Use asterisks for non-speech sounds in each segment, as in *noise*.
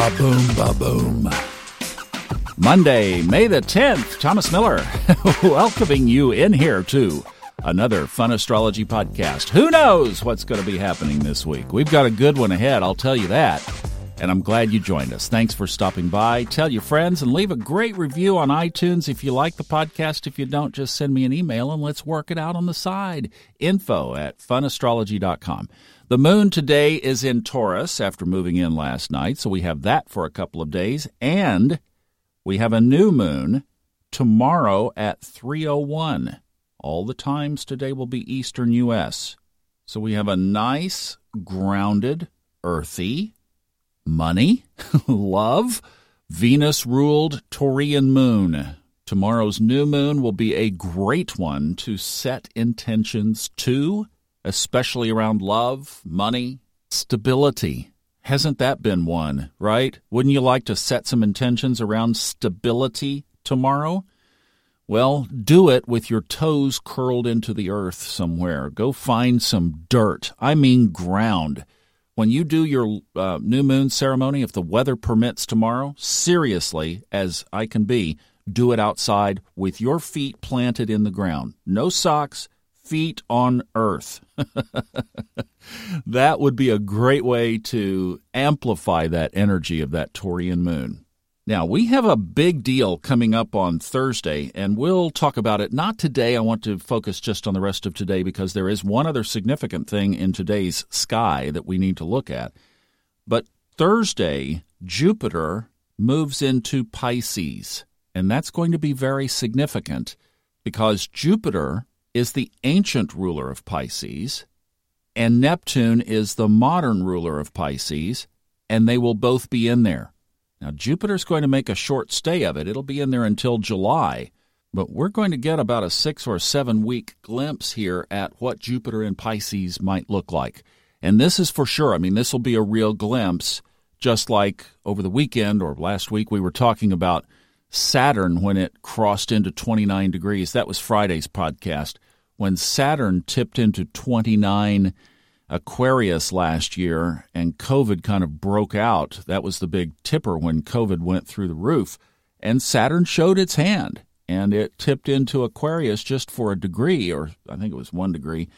ba boom, ba boom. Monday, May the 10th, Thomas Miller *laughs* welcoming you in here to another fun astrology podcast. Who knows what's going to be happening this week? We've got a good one ahead, I'll tell you that. And I'm glad you joined us. Thanks for stopping by. Tell your friends and leave a great review on iTunes if you like the podcast. If you don't, just send me an email and let's work it out on the side. Info at funastrology.com. The moon today is in Taurus after moving in last night, so we have that for a couple of days. And we have a new moon tomorrow at 301. All the times today will be eastern U.S. So we have a nice, grounded, earthy, money, *laughs* love, Venus ruled Taurian moon. Tomorrow's new moon will be a great one to set intentions to especially around love, money, stability. Hasn't that been one, right? Wouldn't you like to set some intentions around stability tomorrow? Well, do it with your toes curled into the earth somewhere. Go find some dirt. I mean, ground. When you do your uh, new moon ceremony, if the weather permits tomorrow, seriously, as I can be, do it outside with your feet planted in the ground. No socks, feet on earth. *laughs* that would be a great way to amplify that energy of that Taurian moon. Now, we have a big deal coming up on Thursday, and we'll talk about it. Not today. I want to focus just on the rest of today because there is one other significant thing in today's sky that we need to look at. But Thursday, Jupiter moves into Pisces, and that's going to be very significant because Jupiter is the ancient ruler of Pisces, and Neptune is the modern ruler of Pisces, and they will both be in there. Now, Jupiter's going to make a short stay of it. It'll be in there until July, but we're going to get about a six or seven week glimpse here at what Jupiter in Pisces might look like. And this is for sure. I mean, this will be a real glimpse, just like over the weekend or last week we were talking about Saturn when it crossed into 29 degrees. That was Friday's podcast. When Saturn tipped into 29 Aquarius last year and COVID kind of broke out, that was the big tipper when COVID went through the roof. And Saturn showed its hand and it tipped into Aquarius just for a degree, or I think it was one degree.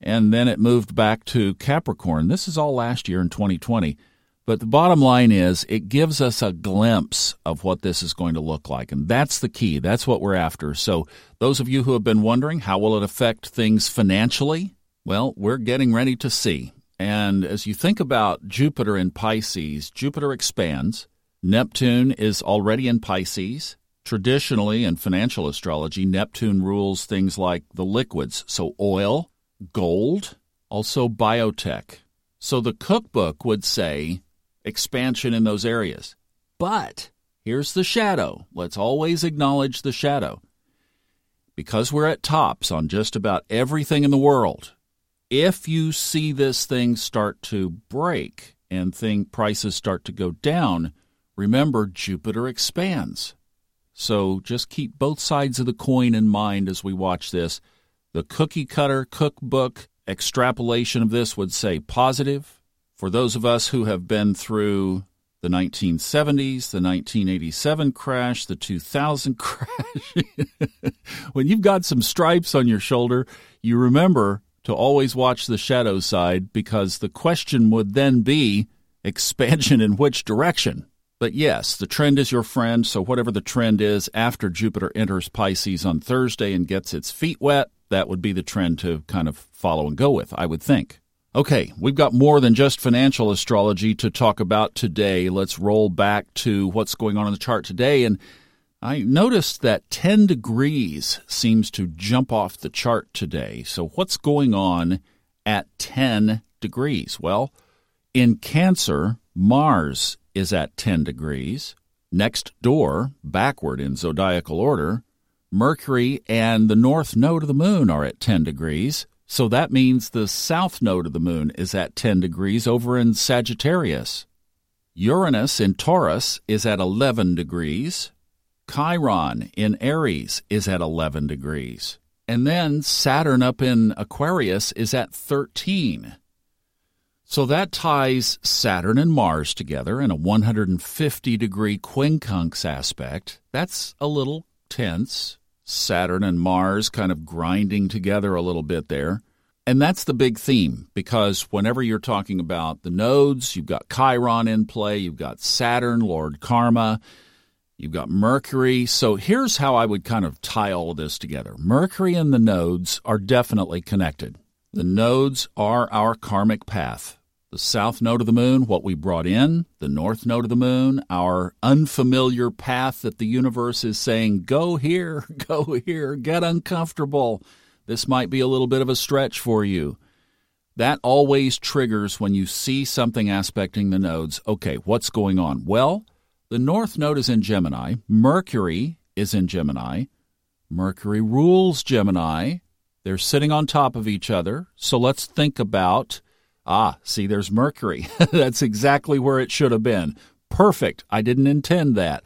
And then it moved back to Capricorn. This is all last year in 2020. But the bottom line is, it gives us a glimpse of what this is going to look like. And that's the key. That's what we're after. So, those of you who have been wondering, how will it affect things financially? Well, we're getting ready to see. And as you think about Jupiter in Pisces, Jupiter expands. Neptune is already in Pisces. Traditionally, in financial astrology, Neptune rules things like the liquids, so oil, gold, also biotech. So the cookbook would say expansion in those areas. But here's the shadow. Let's always acknowledge the shadow. Because we're at tops on just about everything in the world, if you see this thing start to break and thing prices start to go down, remember Jupiter expands. So just keep both sides of the coin in mind as we watch this. The cookie cutter cookbook extrapolation of this would say positive, for those of us who have been through the 1970s, the 1987 crash, the 2000 *laughs* crash, when you've got some stripes on your shoulder, you remember to always watch the shadow side because the question would then be expansion in which direction? But yes, the trend is your friend, so whatever the trend is after Jupiter enters Pisces on Thursday and gets its feet wet, that would be the trend to kind of follow and go with, I would think. Okay, we've got more than just financial astrology to talk about today. Let's roll back to what's going on in the chart today. And I noticed that 10 degrees seems to jump off the chart today. So, what's going on at 10 degrees? Well, in Cancer, Mars is at 10 degrees. Next door, backward in zodiacal order, Mercury and the north node of the moon are at 10 degrees. So that means the south node of the moon is at 10 degrees over in Sagittarius. Uranus in Taurus is at 11 degrees. Chiron in Aries is at 11 degrees. And then Saturn up in Aquarius is at 13. So that ties Saturn and Mars together in a 150 degree quincunx aspect. That's a little tense. Saturn and Mars kind of grinding together a little bit there. And that's the big theme because whenever you're talking about the nodes, you've got Chiron in play, you've got Saturn, Lord Karma, you've got Mercury. So here's how I would kind of tie all this together Mercury and the nodes are definitely connected. The nodes are our karmic path. The south node of the moon, what we brought in, the north node of the moon, our unfamiliar path that the universe is saying, go here, *laughs* go here, get uncomfortable this might be a little bit of a stretch for you. That always triggers when you see something aspecting the nodes. Okay, what's going on? Well, the North Node is in Gemini. Mercury is in Gemini. Mercury rules Gemini. They're sitting on top of each other. So let's think about ah, see, there's Mercury. *laughs* That's exactly where it should have been. Perfect. I didn't intend that.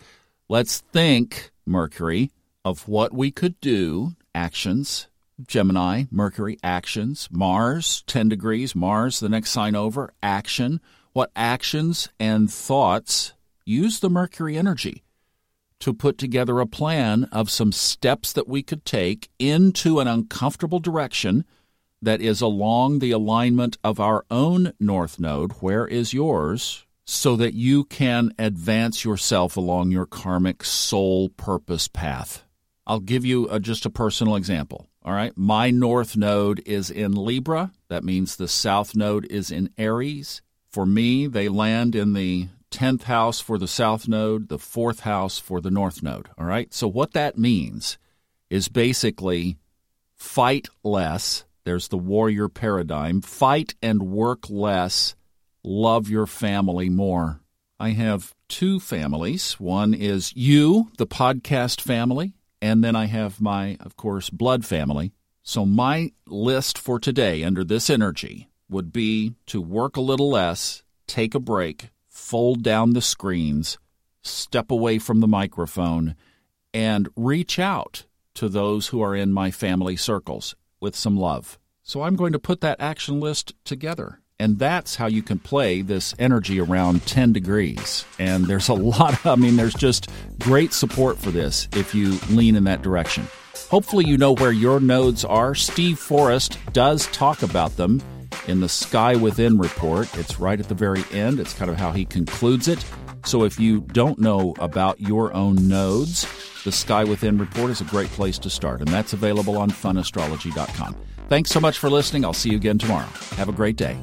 Let's think, Mercury, of what we could do, actions, Gemini, Mercury, actions. Mars, 10 degrees. Mars, the next sign over, action. What actions and thoughts use the Mercury energy to put together a plan of some steps that we could take into an uncomfortable direction that is along the alignment of our own North Node. Where is yours? So that you can advance yourself along your karmic soul purpose path. I'll give you a, just a personal example. All right. My north node is in Libra. That means the south node is in Aries. For me, they land in the 10th house for the south node, the fourth house for the north node. All right. So, what that means is basically fight less. There's the warrior paradigm. Fight and work less. Love your family more. I have two families. One is you, the podcast family, and then I have my, of course, blood family. So my list for today under this energy would be to work a little less, take a break, fold down the screens, step away from the microphone, and reach out to those who are in my family circles with some love. So I'm going to put that action list together. And that's how you can play this energy around 10 degrees. And there's a *laughs* lot, of, I mean, there's just great support for this if you lean in that direction. Hopefully, you know where your nodes are. Steve Forrest does talk about them in the Sky Within report. It's right at the very end, it's kind of how he concludes it. So, if you don't know about your own nodes, the Sky Within report is a great place to start, and that's available on funastrology.com. Thanks so much for listening. I'll see you again tomorrow. Have a great day.